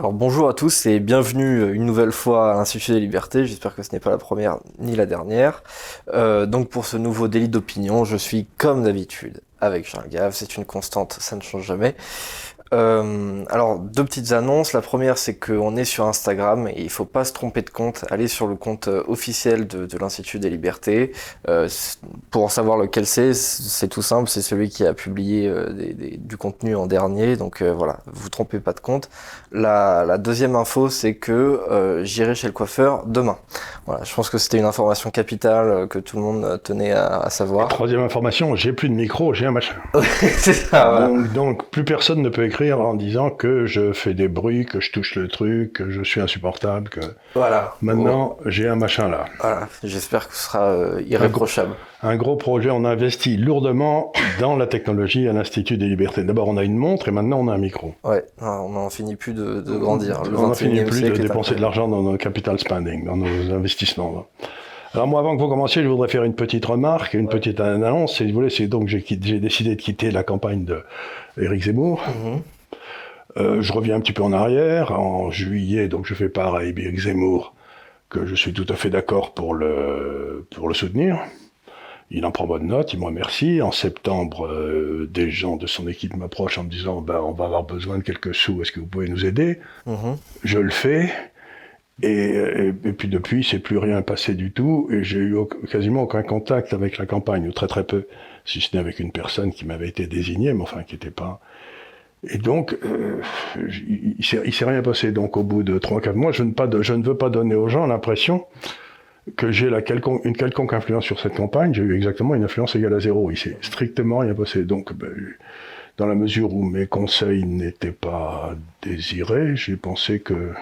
Alors bonjour à tous et bienvenue une nouvelle fois à l'Institut des Libertés. J'espère que ce n'est pas la première ni la dernière. Euh, donc pour ce nouveau délit d'opinion, je suis comme d'habitude avec Charles Gave. C'est une constante, ça ne change jamais. Euh, alors, deux petites annonces. La première, c'est qu'on est sur Instagram et il faut pas se tromper de compte. Allez sur le compte euh, officiel de, de l'Institut des Libertés. Euh, pour en savoir lequel c'est, c'est tout simple. C'est celui qui a publié euh, des, des, du contenu en dernier. Donc euh, voilà, vous trompez pas de compte. La, la deuxième info, c'est que j'irai chez le coiffeur demain. Voilà, je pense que c'était une information capitale que tout le monde tenait à, à savoir. Troisième information, j'ai plus de micro, j'ai un machin. c'est ça. Voilà. Donc, donc plus personne ne peut écrire en disant que je fais des bruits, que je touche le truc, que je suis insupportable, que voilà. maintenant j'ai un machin là. Voilà, j'espère que ce sera euh, irréprochable. Un, un, gros projet, on a investi lourdement dans la technologie à l'Institut des Libertés. D'abord on a une montre et maintenant on a un micro. Ouais, on n'en finit plus de, de grandir. Le on n'en finit plus de dépenser de l'argent dans nos capital spending, dans nos investissements. Alors moi, avant que vous commenciez, je voudrais faire une petite remarque, une ouais. petite annonce. Si vous voulez, c'est donc j'ai décidé de quitter la campagne de Éric Zemmour. Mm -hmm. Euh, je reviens un petit peu en arrière. En juillet, donc je fais part à Ibiek Zemmour que je suis tout à fait d'accord pour le, pour le soutenir. Il en prend bonne note, il me remercie. En septembre, euh, des gens de son équipe m'approchent en me disant bah, on va avoir besoin de quelques sous, est-ce que vous pouvez nous aider? -hmm. Je le fais. Et, et, et puis depuis, c'est plus rien passé du tout. Et j'ai eu quasiment aucun contact avec la campagne, ou très très peu, si ce n'est avec une personne qui m'avait été désignée, mais enfin qui n'était pas et donc, euh, il ne s'est rien passé. Donc, au bout de 3-4 mois, je ne, veux pas donner aux gens l'impression que j'ai une quelconque influence sur cette campagne. J'ai eu exactement une influence égale à zéro. Il s'est strictement rien passé. Donc, ben, dans la mesure où mes conseils n'étaient pas désirés, j'ai pensé que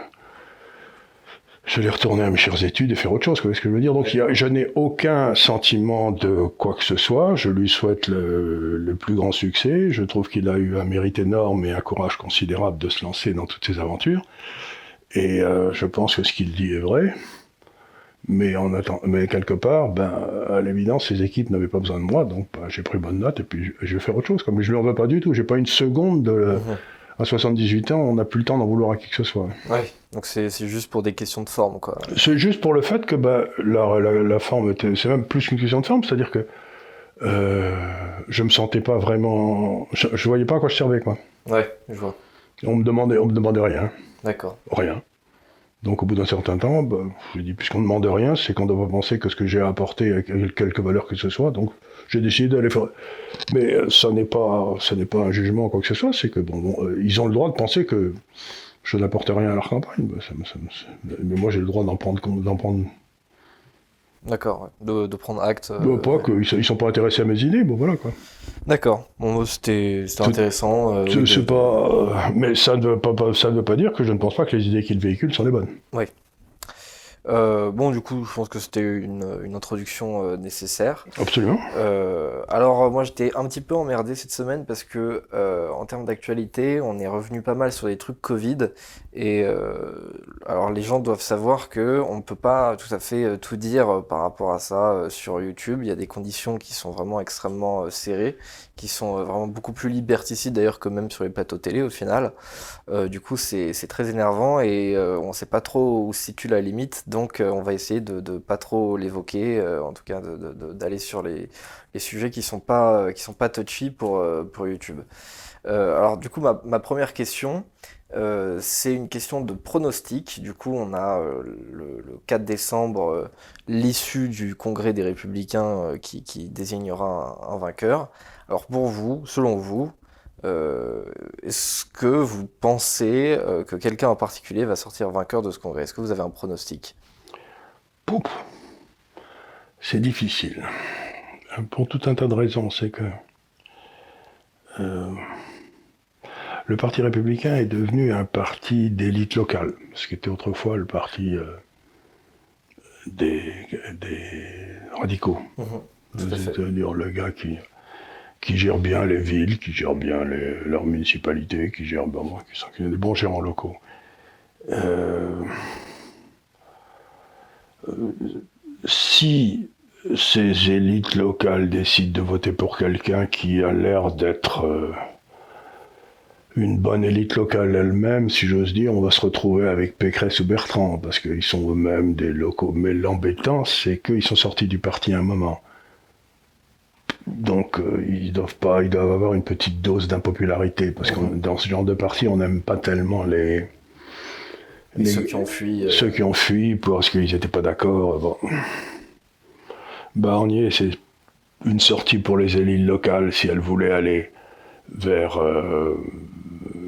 j'allais retourner à mes chères études et faire autre chose. Quoi, ce que je veux dire Donc, je n'ai aucun sentiment de quoi que ce soit. Je lui souhaite le, plus grand succès. Je trouve qu'il a eu un mérite énorme et un courage considérable de se lancer dans toutes ces aventures. Et euh, je pense que ce qu'il dit est vrai. Mais, en mais quelque part, ben, à l'évidence, ses équipes n'avaient pas besoin de moi, donc ben, j'ai pris bonne note et puis je, vais faire autre chose. Comme je lui en veux pas du tout. J'ai pas une seconde de. À 78 ans, on n'a plus le temps d'en vouloir à qui que ce soit. Ouais, donc c'est juste pour des questions de forme, quoi. C'est juste pour le fait que bah, la, la, la forme. C'est même plus qu'une question de forme, c'est-à-dire que euh, je me sentais pas vraiment. Je, je, voyais pas à quoi je servais, quoi. Ouais, je vois. On me demandait, on me demandait rien. D'accord. Rien. Donc au bout d'un certain temps, bah, je dis puisqu'on ne demande rien, c'est qu'on doit penser que ce que j'ai à apporter a quelque valeur que ce soit. Donc j'ai décidé d'aller faire. Mais euh, ça n'est pas, ça n'est pas un jugement quoi que ce soit. C'est que bon, bon euh, ils ont le droit de penser que je n'apporte rien à leur campagne. Ça, mais moi, j'ai le droit d'en prendre, d'en prendre. D'accord, de, de, prendre acte. Euh, pas qu'ils ils sont pas intéressés à mes idées, bon voilà quoi. D'accord, bon c'était intéressant. Euh, pas, euh, mais ça ne veut pas, ça ne veut pas dire que je ne pense pas que les idées qu'ils véhiculent sont les bonnes. Oui. Euh, bon, du coup, je pense que c'était une, une, introduction euh, nécessaire. Absolument. Euh, alors, moi, j'étais un petit peu emmerdé cette semaine parce que, en termes d'actualité, on est revenu pas mal sur des trucs Covid. Et alors, les gens doivent savoir que on ne peut pas tout à fait tout dire par rapport à ça sur YouTube. Il y a des conditions qui sont vraiment extrêmement serrées, qui sont vraiment beaucoup plus liberticides d'ailleurs que même sur les plateaux télé au final. du coup, c'est très énervant et on ne sait pas trop où se situe la limite. Donc euh, on va essayer de, de pas trop l'évoquer, euh, en tout cas d'aller sur les, sujets qui sont pas euh, sont pas touchy pour YouTube. alors du coup ma, première question, c'est une question de pronostic. Du coup, on a le, le, 4 décembre l'issue du congrès des républicains qui, désignera un, vainqueur. Alors pour vous, selon vous, est-ce que vous pensez que quelqu'un en particulier va sortir vainqueur de ce congrès? Est-ce que vous avez un pronostic? C'est difficile. Pour tout un tas de raisons. C'est que euh, le Parti républicain est devenu un parti d'élite locale, ce qui était autrefois le parti euh, des, des, radicaux. Mmh, C'est-à-dire le gars qui, qui gère bien les villes, qui gère bien les, leurs municipalités, qui gère bon, qui sont des bons gérants locaux. Euh, si ces élites locales décident de voter pour quelqu'un qui a l'air d'être euh, une bonne élite locale elle-même, si j'ose dire, on va se retrouver avec Pécresse ou Bertrand, parce qu'ils sont eux-mêmes des locaux. Mais l'embêtant, c'est qu'ils sont sortis du parti à un moment. Donc euh, ils doivent pas, ils doivent avoir une petite dose d'impopularité, parce que dans ce genre de parti, on n'aime pas tellement les, ceux qui ont fui. Euh, ceux qui ont fui parce qu'ils n'étaient pas d'accord. Bon. Barnier, c'est une sortie pour les élites locales si elles voulaient aller vers euh,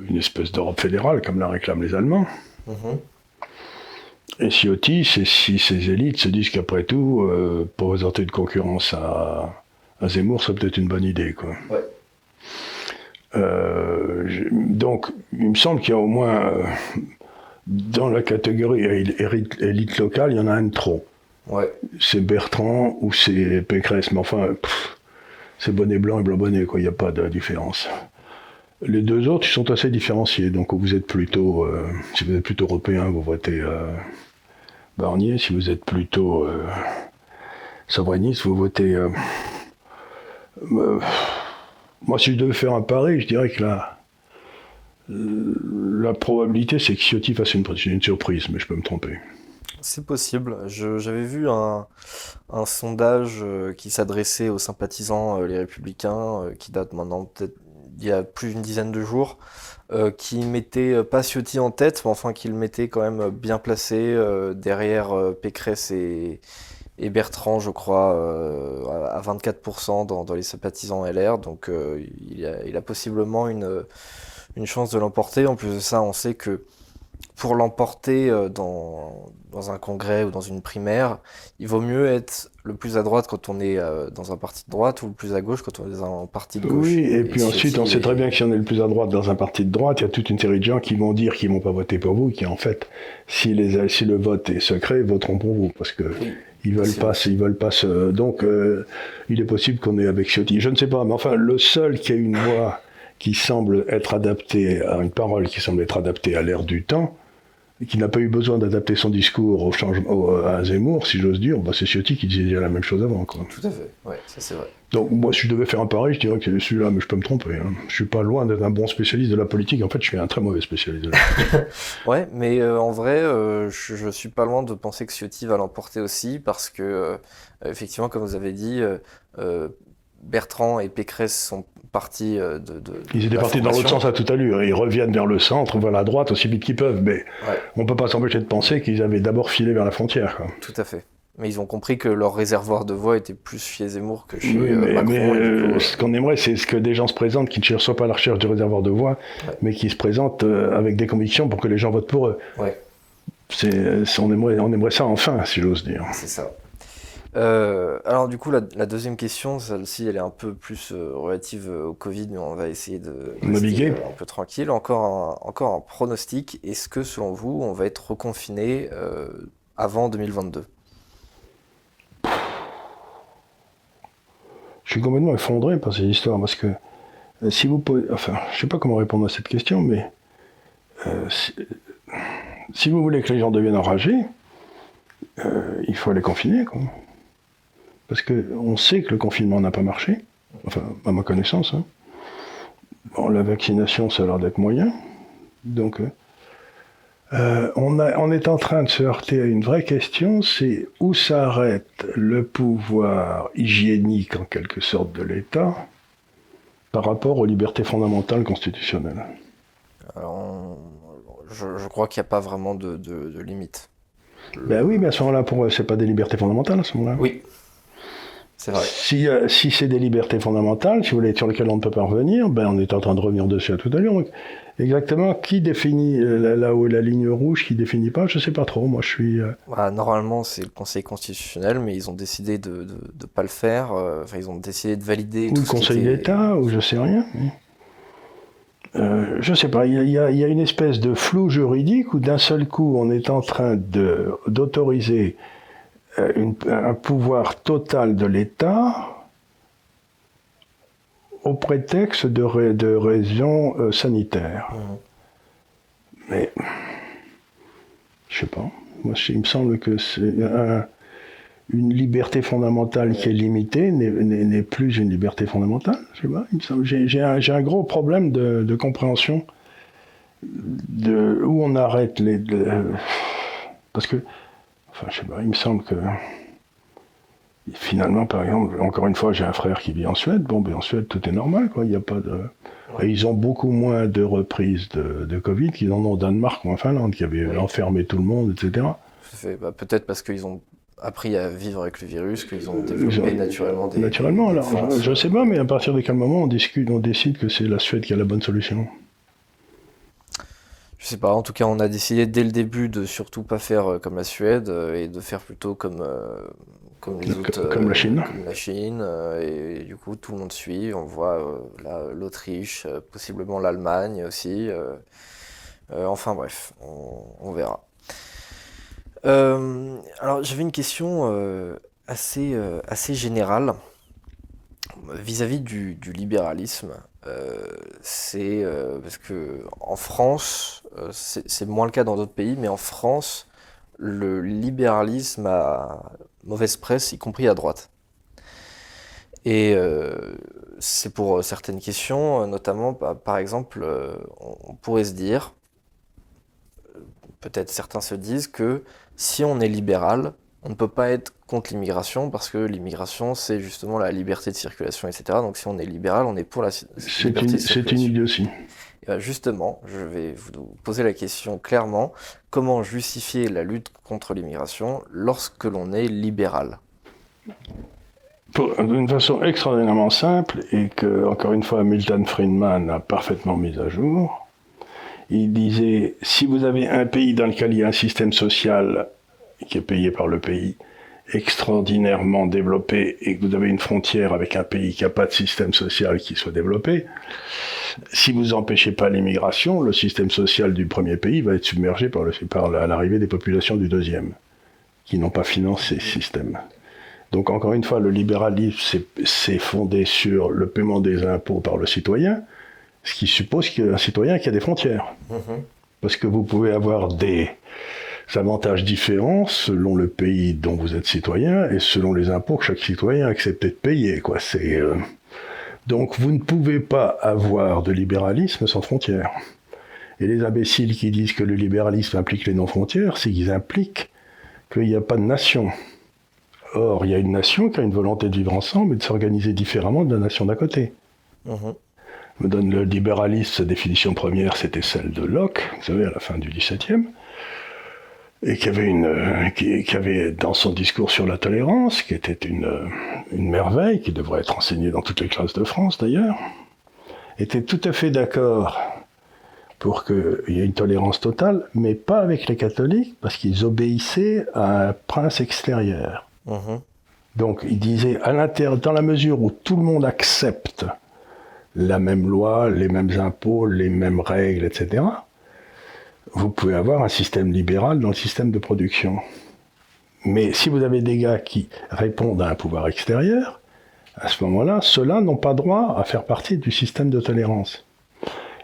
une espèce d'Europe fédérale, comme la réclament les Allemands. Mhm. Et Ciotti, c'est si ces élites se disent qu'après tout, euh, présenter une concurrence à, à Zemmour, c'est peut-être une bonne idée. Quoi. Euh, donc, il me semble qu'il y a au moins, dans la catégorie élite locale, il y en a un de trop. Ouais. C'est Bertrand ou c'est Pécresse, mais enfin, c'est bonnet blanc et blanc bonnet, quoi, il n'y a pas de différence. Les deux autres, ils sont assez différenciés. Donc, vous êtes plutôt, euh, si vous êtes plutôt européen, vous votez euh, Barnier. Si vous êtes plutôt euh, souverainiste, vous votez. moi, si je devais faire un pari, je dirais que la, la probabilité, c'est que Ciotti fasse une, une surprise, mais je peux me tromper. C'est possible. J'avais vu un, sondage qui s'adressait aux sympathisants les républicains, qui date maintenant peut-être il y a plus d'une dizaine de jours, euh, qui mettait euh, pas Ciotti en tête, mais enfin qui le mettait quand même bien placé euh, derrière Pécresse et, Bertrand, je crois, à 24% dans, les sympathisants LR. Donc il, a, possiblement une, une chance de l'emporter. En plus de ça, on sait que pour l'emporter dans, dans un congrès ou dans une primaire, il vaut mieux être le plus à droite quand on est euh, dans un parti de droite ou le plus à gauche quand on est dans un parti de gauche. Oui, et, puis ensuite, on sait très bien que si on est le plus à droite dans un parti de droite, il y a toute une série de gens qui vont dire qu'ils vont pas voter pour vous, qui en fait, si, les, si le vote est secret, voteront pour vous, parce que ils veulent pas, ils veulent pas se. Donc, euh, il est possible qu'on ait avec Ciotti. Je ne sais pas, mais enfin, le seul qui a une voix qui semble être adaptée à une parole qui semble être adaptée à l'ère du temps, et qui n'a pas eu besoin d'adapter son discours au changement, à Zemmour, si j'ose dire, bah c'est Ciotti qui disait déjà la même chose avant. Quoi. Tout à fait, ouais, ça c'est vrai. Donc moi, si je devais faire un pari, je dirais que c'est celui-là, mais je peux me tromper. Hein. Je suis pas loin d'être un bon spécialiste de la politique. En fait, je suis un très mauvais spécialiste de la politique. ouais, mais euh, en vrai, euh, je, je, suis pas loin de penser que Ciotti va l'emporter aussi, parce que, euh, effectivement, comme vous avez dit, Bertrand et Pécresse sont partis euh, de, Ils étaient partis dans l'autre sens à toute allure. Ils reviennent vers le centre, vers la droite aussi vite qu'ils peuvent. Mais on ne peut pas s'empêcher de penser qu'ils avaient d'abord filé vers la frontière. Tout à fait. Mais ils ont compris que leur réservoir de voix était plus chez Zemmour que chez oui, euh, mais, euh, ce qu'on aimerait, c'est ce que des gens se présentent qui ne soient pas à la recherche du réservoir de voix, mais qui se présentent avec des convictions pour que les gens votent pour eux. Ouais. on, aimerait, on aimerait ça enfin, si j'ose dire. C'est ça. Euh, alors du coup, la, deuxième question, celle-ci, elle est un peu plus euh, relative euh, au Covid, mais on va essayer de naviguer un peu tranquille. Encore un, encore un pronostic. Est-ce que selon vous, on va être reconfiné avant 2022 Je suis complètement effondré par cette histoire parce que si vous posez, enfin, je sais pas comment répondre à cette question, mais si, si, vous voulez que les gens deviennent enragés, il faut les confiner, quoi. Parce qu'on sait que le confinement n'a pas marché, enfin, à ma connaissance. Hein. Bon, la vaccination, ça a l'air d'être moyen. Donc, euh, euh, on, on, est en train de se heurter à une vraie question, c'est où s'arrête le pouvoir hygiénique, en quelque sorte, de l'État par rapport aux libertés fondamentales constitutionnelles? Alors, je, crois qu'il n'y a pas vraiment de, limite. Ben oui, mais à ce moment-là, pour c'est pas des libertés fondamentales à ce moment-là. Oui, si, euh, si c'est des libertés fondamentales, si vous voulez, sur lesquelles on ne peut pas revenir, ben on est en train de revenir dessus à tout à l'heure. Exactement, qui définit euh, là où la ligne rouge, qui définit pas, je sais pas trop. Moi, je suis. Euh, bah, normalement, c'est le Conseil constitutionnel, mais ils ont décidé de ne pas le faire. enfin, ils ont décidé de valider. Ou le Conseil d'État, ou je sais rien. Euh, je sais pas, il y, a, y, a, une espèce de flou juridique où d'un seul coup on est en train d'autoriser euh, un pouvoir total de l'État au prétexte de, de raisons euh, sanitaires. Mmh. Mais, je sais pas, moi il me semble que c'est une liberté fondamentale qui est limitée n'est plus une liberté fondamentale. J'ai un, un, gros problème de, de, compréhension de où on arrête les. parce que, enfin, je sais pas, il me semble que finalement, par exemple, encore une fois, j'ai un frère qui vit en Suède. Bon, ben en Suède, tout est normal, quoi. Il n'y a pas de. Et ils ont beaucoup moins de reprises de, de Covid qu'ils en ont au Danemark ou en Finlande, qui avait enfermé tout le monde, etc. Bah, peut-être parce qu'ils ont appris à vivre avec le virus, qu'ils ont développé naturellement des. Naturellement, alors, je sais pas, mais à partir de quel moment on discute, on décide que c'est la Suède qui a la bonne solution? Je sais pas, en tout cas, on a décidé dès le début de surtout pas faire euh, comme la Suède euh, et de faire plutôt comme, euh, comme les autres. Comme la Chine. Comme la Chine. Et, du coup, tout le monde suit. On voit l'Autriche, possiblement l'Allemagne aussi. enfin bref, on, verra. alors, j'avais une question assez, assez générale vis-à-vis du, libéralisme. c'est parce que en France, euh, c'est moins le cas dans d'autres pays, mais en France, le libéralisme a mauvaise presse, y compris à droite. Et euh, c'est pour euh, certaines questions, notamment bah, par exemple, on pourrait se dire, peut-être certains se disent que si on est libéral, on ne peut pas être contre l'immigration parce que l'immigration c'est justement la liberté de circulation, etc. Donc si on est libéral, on est pour la liberté de circulation. C'est une idiotie. Ben, justement, je vais vous poser la question clairement, comment justifier la lutte contre l'immigration lorsque l'on est libéral? D'une façon extraordinairement simple, et que, encore une fois, Milton Friedman a parfaitement mis à jour, il disait, si vous avez un pays dans lequel il y a un système social qui est payé par le pays, extraordinairement développé et que vous avez une frontière avec un pays qui n'a pas de système social qui soit développé, si vous empêchez pas l'immigration, le système social du premier pays va être submergé par, le, par l'arrivée des populations du deuxième, qui n'ont pas financé ce système. Donc encore une fois, le libéralisme c'est fondé sur le paiement des impôts par le citoyen, ce qui suppose qu'il y a un citoyen qui a des frontières. Mm-hmm. Parce que vous pouvez avoir des avantages différents selon le pays dont vous êtes citoyen et selon les impôts que chaque citoyen a accepté de payer. Quoi. C'est, euh, Donc vous ne pouvez pas avoir de libéralisme sans frontières. Et les imbéciles qui disent que le libéralisme implique les non-frontières, c'est qu'ils impliquent qu'il n'y a pas de nation. Or, il y a une nation qui a une volonté de vivre ensemble et de s'organiser différemment de la nation d'à côté. Mmh. Me donne le libéralisme, sa définition première, c'était celle de Locke, vous savez, à la fin du XVIIe et qui avait une, euh, qui, qui, avait dans son discours sur la tolérance, qui était une, euh, une merveille, qui devrait être enseignée dans toutes les classes de France d'ailleurs, était tout à fait d'accord pour qu'il y ait une tolérance totale, mais pas avec les catholiques, parce qu'ils obéissaient à un prince extérieur. Mhm. Donc il disait, à dans la mesure où tout le monde accepte la même loi, les mêmes impôts, les mêmes règles, etc., vous pouvez avoir un système libéral dans le système de production. Mais si vous avez des gars qui répondent à un pouvoir extérieur, à ce moment-là, ceux-là n'ont pas droit à faire partie du système de tolérance.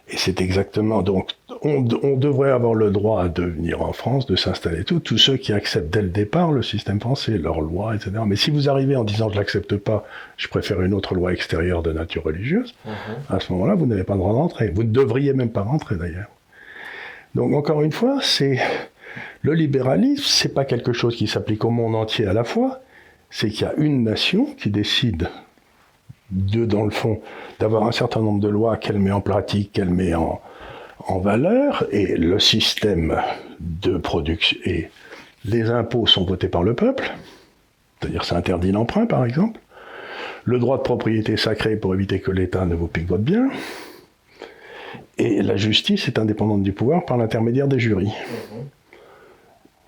Et c'est exactement donc on, devrait avoir le droit de venir en France, de s'installer tout, tous ceux qui acceptent dès le départ le système français, leurs lois, etc. Mais si vous arrivez en disant je l'accepte pas, je préfère une autre loi extérieure de nature religieuse, mhm. à ce moment-là, vous n'avez pas le droit d'entrer. Vous ne devriez même pas rentrer d'ailleurs. Donc encore une fois, c'est le libéralisme, c'est pas quelque chose qui s'applique au monde entier à la fois. C'est qu'il y a une nation qui décide de, dans le fond, d'avoir un certain nombre de lois qu'elle met en pratique, qu'elle met en, en valeur, et le système de production et les impôts sont votés par le peuple, c'est-à-dire ça interdit l'emprunt par exemple. Le droit de propriété sacré pour éviter que l'État ne vous pique votre bien. Et la justice est indépendante du pouvoir par l'intermédiaire des jurys. Mhm.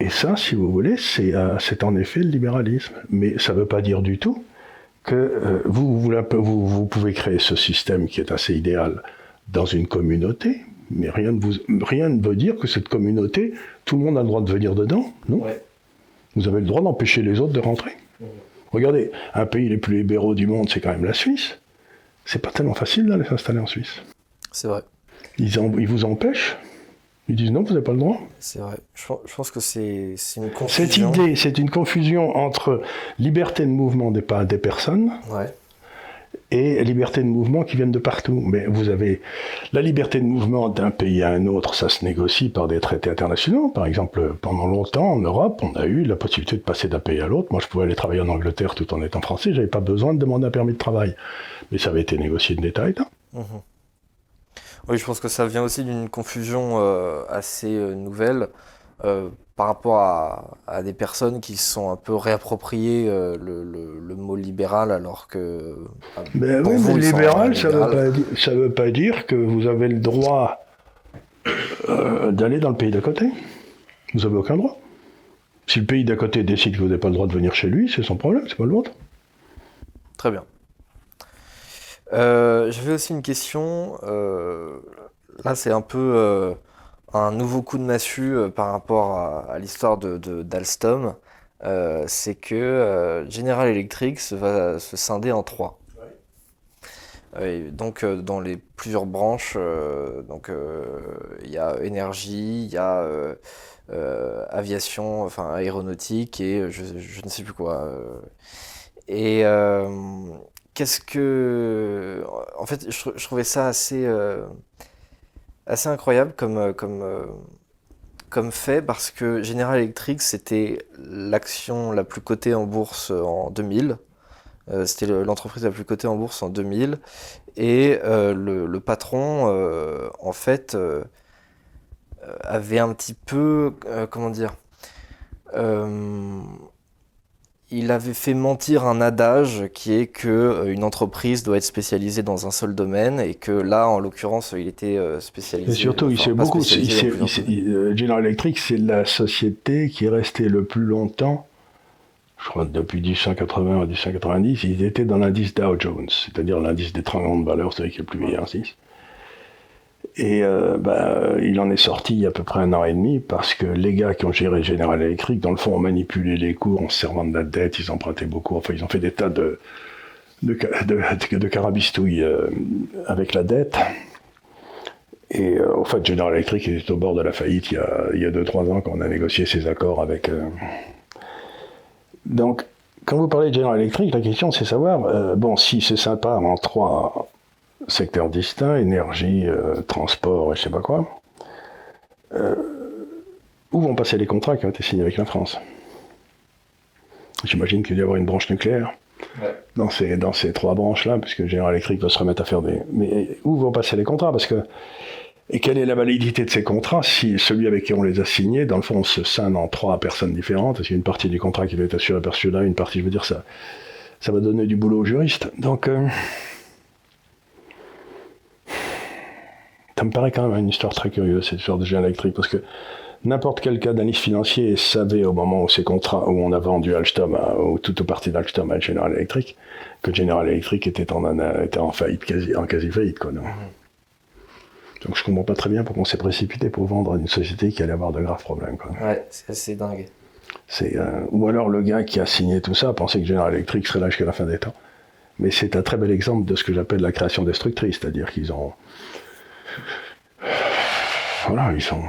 Et ça, si vous voulez, euh, c'est en effet le libéralisme. Mais ça ne veut pas dire du tout que euh, vous, vous, vous, pouvez créer ce système qui est assez idéal dans une communauté, mais rien ne, vous, rien ne veut dire que cette communauté, tout le monde a le droit de venir dedans, non? Vous avez le droit d'empêcher les autres de rentrer. Mhm. Regardez, un pays les plus libéraux du monde, c'est quand même la Suisse. C'est pas tellement facile d'aller s'installer en Suisse. C'est vrai. Ils, vous empêchent Ils disent non, vous n'avez pas le droit. C'est vrai. Je, je pense que c'est une Cette confusion. idée, c'est une confusion entre liberté de mouvement des, personnes Ouais. et liberté de mouvement qui viennent de partout. Mais vous avez la liberté de mouvement d'un pays à un autre, ça se négocie par des traités internationaux. Par exemple, pendant longtemps en Europe, on a eu la possibilité de passer d'un pays à l'autre. Moi, je pouvais aller travailler en Angleterre tout en étant français, j'avais pas besoin de demander un permis de travail. Mais ça avait été négocié à État. Oui, je pense que ça vient aussi d'une confusion euh, assez euh, nouvelle euh, par rapport à, à des personnes qui se sont un peu réappropriées euh, le, le- le mot libéral alors que... Ben oui, vous, mais libéral, ça veut, dire, ça veut pas dire que vous avez le droit d'aller dans le pays d'à côté. Vous avez aucun droit. Si le pays d'à côté décide que vous n'avez pas le droit de venir chez lui, c'est son problème, c'est pas le vôtre. Très bien. Euh, j'avais aussi une question. euh, là, c'est un peu euh, un nouveau coup de massue par rapport à, à l'histoire de, de- d'Alstom. Euh, c'est que General Electric se va se scinder en trois. Et donc, euh, dans les plusieurs branches, euh, donc euh, il y a énergie, il y a aviation, enfin aéronautique et je, je ne sais plus quoi. Et qu'est-ce que... En fait, je, trou- je trouvais ça assez, euh, assez incroyable comme, euh, comme, euh, comme fait parce que General Electric, c'était l'action la plus cotée en bourse en 2000. Euh, c'était le- l'entreprise la plus cotée en bourse en 2000. Et le, patron, en fait, avait un petit peu... comment dire il avait fait mentir un adage qui est que euh, une entreprise doit être spécialisée dans un seul domaine et que là, en l'occurrence, il était euh, spécialisé. Et surtout, il enfin, beaucoup. Il sait- sait- domaines. il- euh, General Electric, c'est la société qui est restée le plus longtemps, je crois depuis 1880 à 1890, ils étaient dans l'indice Dow Jones, c'est-à-dire l'indice des 30 grandes valeurs, celui qui est le plus vieil ainsi. Et euh, bah, il en est sorti il y a à peu près un an et demi parce que les gars qui ont géré General Electric, dans le fond, ont manipulé les cours en se servant de la dette, ils empruntaient beaucoup, enfin, ils ont fait des tas de, de, de, carabistouilles euh, avec la dette. Et euh, en fait, General Electric était au bord de la faillite il y a, il y a 2-3 ans quand on a négocié ces accords avec. Donc, quand vous parlez de General Electric, la question c'est savoir, bon, si c'est sympa en trois secteurs distincts, énergie, euh, transport et je sais pas quoi, euh, où vont passer les contrats qui ont été signés avec la France? J'imagine qu'il doit y avoir une branche nucléaire dans ces, dans ces trois branches-là, puisque General Electric va se remettre à faire des... Mais où vont passer les contrats? Parce que... Et quelle est la validité de ces contrats si celui avec qui on les a signés, dans le fond, on se scinde en trois personnes différentes, parce qu'il y a une partie du contrat qui doit être assurée par celui-là, une partie, je veux dire, ça, ça va donner du boulot aux juristes? Donc, euh, ça me paraît quand même une histoire très curieuse, cette histoire de General Electric, parce que n'importe quel cas d'analyse financier savait au moment où ces contrats, où on a vendu Alstom, à, ou toute partie d'Alstom à General Electric, que General Electric était en, était en faillite, quasi, en quasi faillite, quoi, non Donc je comprends pas très bien pourquoi on s'est précipité pour vendre à une société qui allait avoir de graves problèmes, quoi. Ouais, c'est assez dingue. C'est, euh, ou alors le gars qui a signé tout ça pensait que General Electric serait là jusqu'à la fin des temps. Mais c'est un très bel exemple de ce que j'appelle la création destructrice, c'est-à-dire qu'ils ont. Voilà, ils sont.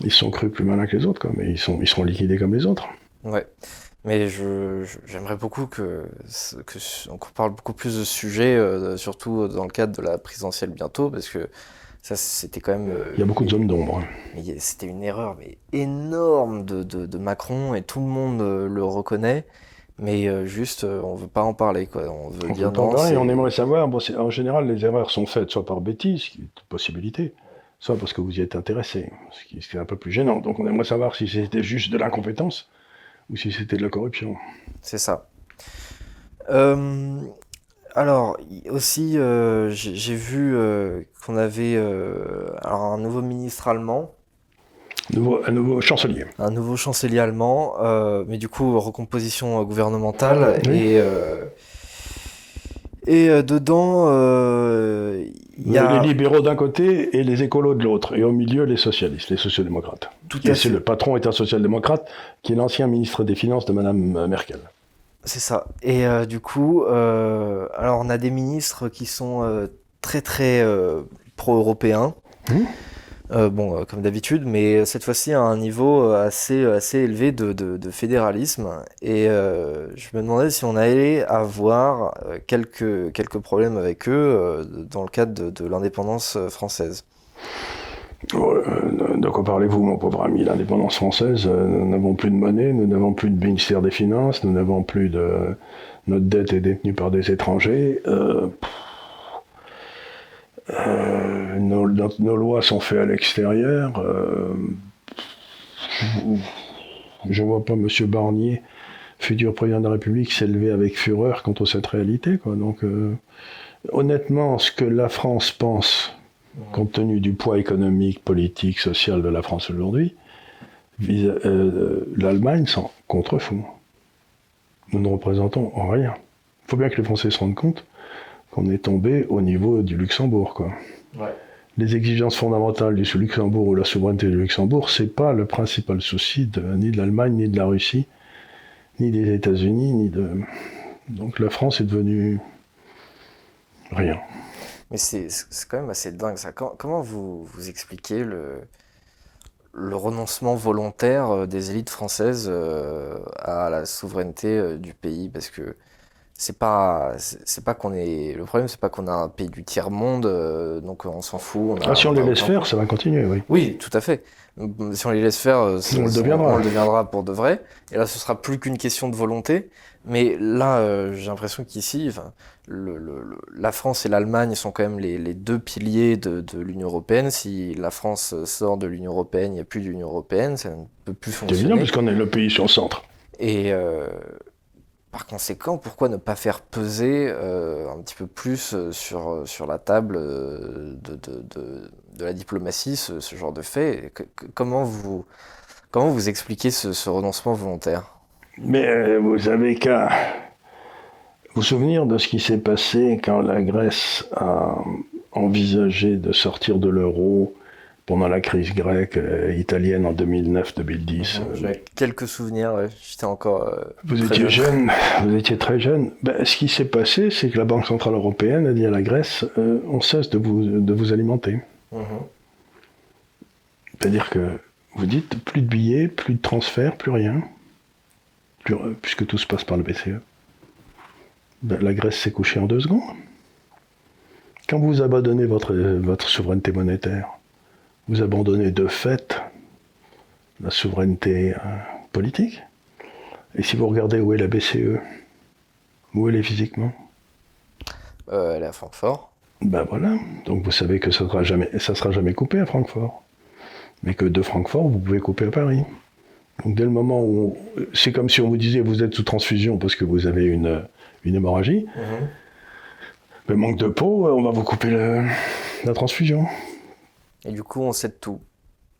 Ils sont crus plus malins que les autres, quoi, mais ils, sont, ils seront liquidés comme les autres. Ouais. Mais je, j'aimerais beaucoup que, que qu'on parle beaucoup plus de ce sujet, euh, surtout dans le cadre de la présidentielle bientôt, parce que ça, c'était quand même. euh, Il y a beaucoup de zones d'ombre. hein. Mais c'était une erreur mais énorme de, de, de Macron et tout le monde euh, le reconnaît. Mais euh, juste, euh, on veut pas en parler, quoi. On veut On, dire non. c'est- on aimerait savoir, bon, en général, les erreurs sont faites soit par bêtise, ce qui est une possibilité, soit parce que vous y êtes intéressé, ce qui, est un peu plus gênant. Donc on aimerait savoir si c'était juste de l'incompétence ou si c'était de la corruption. C'est ça. Euh, alors, aussi, euh, j'ai vu qu'on avait alors un nouveau ministre allemand, Nouveau, un nouveau chancelier. un nouveau chancelier allemand, euh, mais du coup, recomposition euh, gouvernementale. Oui. Et, euh, et euh, dedans, euh, il y a les libéraux d'un côté et les écolos de l'autre, et au milieu les socialistes, les sociodémocrates. tout Et à fait. le patron est un social-démocrate, qui est l'ancien ministre des Finances de Madame Merkel. C'est ça. Et du coup, alors on a des ministres qui sont très très pro-européens. Mhm. Euh, bon, comme d'habitude, mais cette fois-ci à un niveau assez, assez élevé de, de, fédéralisme. Et je me demandais si on allait avoir quelques, quelques problèmes avec eux dans le cadre de, de l'indépendance française. De quoi parlez-vous, mon pauvre ami? L'indépendance française, nous n'avons plus de monnaie, nous n'avons plus de ministère des Finances, nous n'avons plus de. Notre dette est détenue par des étrangers. Euh, euh, nos, lois sont faites à l'extérieur. Euh, je ne vois pas M. Barnier, futur président de la République, s'élever avec fureur contre cette réalité. Donc, honnêtement, ce que la France pense compte tenu du poids économique, politique, social de la France aujourd'hui, euh, l'Allemagne s'en contrefond. Nous ne représentons rien. Il faut bien que les Français se rendent compte qu'on est tombé au niveau du Luxembourg. Les exigences fondamentales du Luxembourg ou la souveraineté du Luxembourg, c'est pas le principal souci ni de l'Allemagne, ni de la Russie, ni des États-Unis, ni de. Donc la France est devenue rien. Mais c'est quand même assez dingue ça. Comment, vous, vous expliquez le, le renoncement volontaire euh, des élites françaises euh, à la souveraineté euh, du pays? Parce que c'est pas c'est pas qu'on est le problème c'est pas qu'on a un pays du tiers monde donc on s'en fout ah, si on les laisse faire ça va continuer oui oui tout à fait si on les laisse faire on, le deviendra. on, le deviendra pour de vrai et là ce sera plus qu'une question de volonté mais là, euh, j'ai l'impression qu'ici, la France et l'Allemagne sont quand même les, deux piliers de, l'Union européenne. Si la France sort de l'Union européenne, il n'y a plus d'Union européenne, ça ne peut plus fonctionner. C'est évident, puisqu'on est le pays sur le centre. Et euh, par conséquent, pourquoi ne pas faire peser euh, un petit peu plus sur, sur la table de, de, la diplomatie ce, genre de fait? Comment, vous, comment vous expliquez ce renoncement volontaire? Mais euh, vous avez qu'à vous souvenir de ce qui s'est passé quand la Grèce a envisagé de sortir de l'euro pendant la crise grecque euh, italienne en 2009-2010. J'ai quelques souvenirs, j'étais encore. Euh, vous étiez jeune. vous étiez très jeune. Ben, ce qui s'est passé, c'est que la Banque Centrale Européenne a dit à la Grèce on cesse de vous, de vous alimenter. Mhm. C'est-à-dire que vous dites plus de billets, plus de transferts, plus rien puisque tout se passe par le BCE. Ben, la Grèce s'est couchée en deux secondes. Quand vous abandonnez votre, votre souveraineté monétaire, vous abandonnez de fait la souveraineté euh, politique. Et si vous regardez où est la BCE, où elle est physiquement? Euh, Elle est à Francfort. Ben voilà, donc vous savez que ça ne sera, jamais, sera jamais coupé à Francfort. Mais que de Francfort, vous pouvez couper à Paris. Donc dès le moment où c'est comme si on vous disait vous êtes sous transfusion parce que vous avez une, une hémorragie, mhm. le manque de peau, on va vous couper la transfusion. Et du coup on sait tout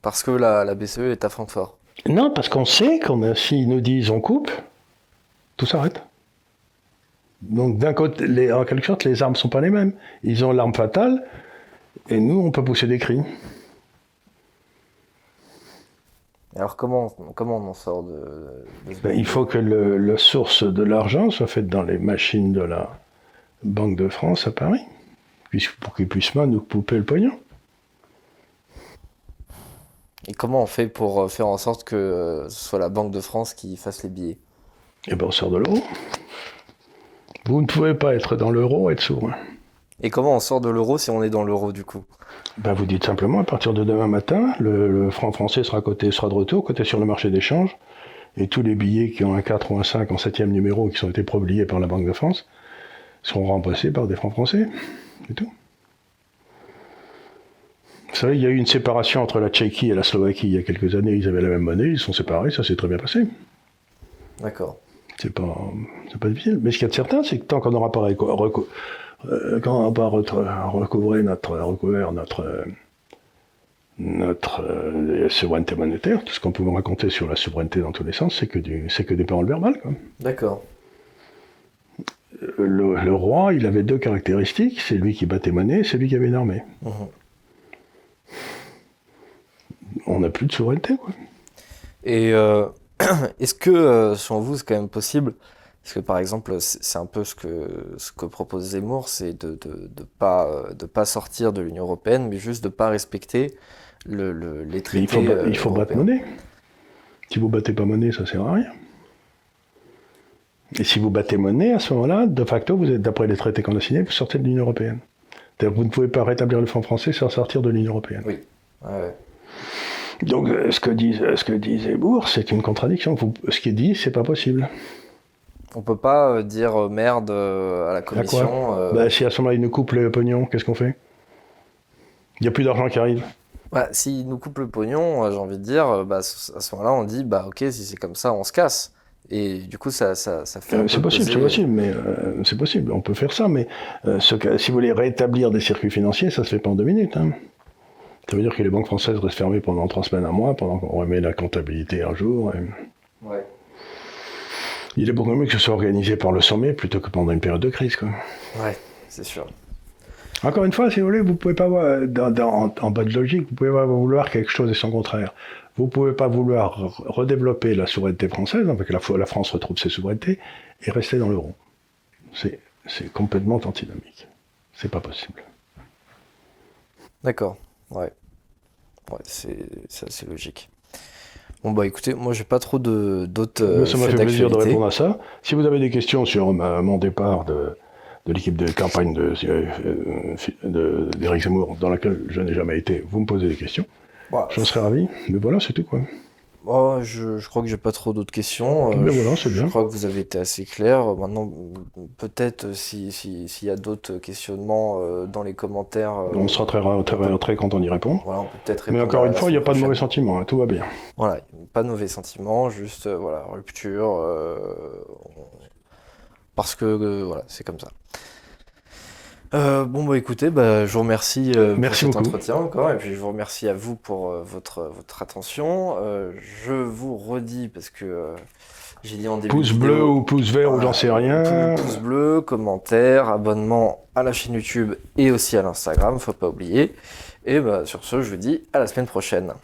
parce que la, la BCE est à Francfort. Non, parce qu'on sait qu'on s'ils nous disent on coupe, tout s'arrête. Donc d'un côté, les, en quelque sorte, les armes sont pas les mêmes. Ils ont l'arme fatale, et nous, on peut pousser des cris. Alors comment, comment on en sort de, ben, Il faut que la source de l'argent soit faite dans les machines de la Banque de France à Paris, pour qu'ils puissent nous couper le pognon. Et comment on fait pour euh, faire en sorte que euh, ce soit la Banque de France qui fasse les billets? Eh bien on sort de l'euro. Vous ne pouvez pas être dans l'euro et être sourd. Et comment on sort de l'euro si on est dans l'euro du coup? Ben Vous dites simplement, à partir de demain matin, le, franc français sera, coté, sera de retour, coté sur le marché d'échange, et tous les billets qui ont un 4 ou un 5 en 7 numéro qui ont été publiés par la Banque de France seront remplacés par des francs français. C'est tout. Vous savez, il y a eu une séparation entre la Tchéquie et la Slovaquie il y a quelques années. Ils avaient la même monnaie, ils sont séparés, ça s'est très bien passé. D'accord. C'est pas, pas difficile. Mais ce qu'il y a de certain, c'est que tant qu'on n'aura pas euh, quand on va recouvrir notre, recouvrir notre, notre euh, souveraineté monétaire, tout ce qu'on peut raconter sur la souveraineté dans tous les sens, c'est que, c'est que des paroles verbales. D'accord. Le, roi, il avait deux caractéristiques, c'est lui qui battait monnaie, c'est lui qui avait une armée. Mhm. On n'a plus de souveraineté. Quoi. Et euh, est-ce que, selon vous, c'est quand même possible? Parce que par exemple, c'est un peu ce que, ce que propose Zemmour, c'est de ne de, de pas, de pas sortir de l'Union européenne, mais juste de ne pas respecter le, le- les traités. il faut, ba- euh, il faut battre monnaie. Si vous battez pas monnaie, ça sert à rien. Et si vous battez monnaie, à ce moment-là, de facto, vous êtes, d'après les traités qu'on a signés, vous sortez de l'Union européenne. Vous ne pouvez pas rétablir le franc français sans sortir de l'Union européenne. Oui. Ouais, ouais. Donc, euh, ce que dit, ce que dit Zemmour, c'est une contradiction. Ce qui est dit, c'est pas possible. On peut pas euh, dire euh, merde euh, à la commission. euh, Bah, si à ce moment-là, ils nous coupent le pognon, qu'est-ce qu'on fait? Il n'y a plus d'argent qui arrive. bah, S'ils nous coupent le pognon, euh, j'ai envie de dire, euh, bah, à ce moment-là, on dit, bah ok, si c'est comme ça, on se casse. Et du coup, ça, ça, ça fait. Euh, c'est possible, c'est possible, mais euh, c'est possible, on peut faire ça, mais euh, ce si vous voulez rétablir des circuits financiers, ça se fait pas en deux minutes. hein. Ça veut dire que les banques françaises restent fermées pendant trois semaines, un mois, pendant qu'on remet la comptabilité un jour. et- Ouais. Il est beaucoup mieux que ce soit organisé par le sommet plutôt que pendant une période de crise. Quoi. Ouais, c'est sûr. Encore une fois, si vous voulez, vous pouvez pas avoir, dans, dans- en, en bas de logique, vous pouvez pas vouloir quelque chose et son contraire. Vous pouvez pas vouloir re- redévelopper la souveraineté française, avec la, la France retrouve ses souverainetés, et rester dans l'euro. C'est, c'est complètement antinomique. C'est pas possible. D'accord. Ouais. Ouais, c'est c'est assez logique. Bon, bah écoutez, moi, j'ai pas trop de- d'autres. euh, ça m'a faits fait plaisir de répondre à ça. Si vous avez des questions sur ma- mon départ de, de l'équipe de campagne de, euh, de- d'Éric Zemmour, dans laquelle je n'ai jamais été, vous me posez des questions. Bah, J'en serais ravi. Mais voilà, c'est tout quoi. Oh, je, je crois que j'ai pas trop d'autres questions. Euh, Ben je- bien. Crois que vous avez été assez clair. Maintenant, peut-être euh, si, si- s'il y a d'autres questionnements euh, dans les commentaires, On sera très, très, très content d'y répondre. voilà, on peut peut-être Mais encore une fois, il n'y a pas de mauvais sentiments, hein, tout va bien. Voilà, pas de mauvais sentiments, juste voilà, rupture. euh, Parce que euh, voilà, c'est comme ça. Euh, bon bah écoutez, bah, je vous remercie euh, pour cet beaucoup. entretien encore, et puis je vous remercie à vous pour euh, votre, votre attention. Euh, je vous redis, parce que euh, j'ai dit en début Pouce bleu ou pouce vert ou j'en sais rien. pou- Pouce bleu, commentaire, abonnement à la chaîne YouTube et aussi à l'Instagram, faut pas oublier. Et bah, sur ce, je vous dis à la semaine prochaine.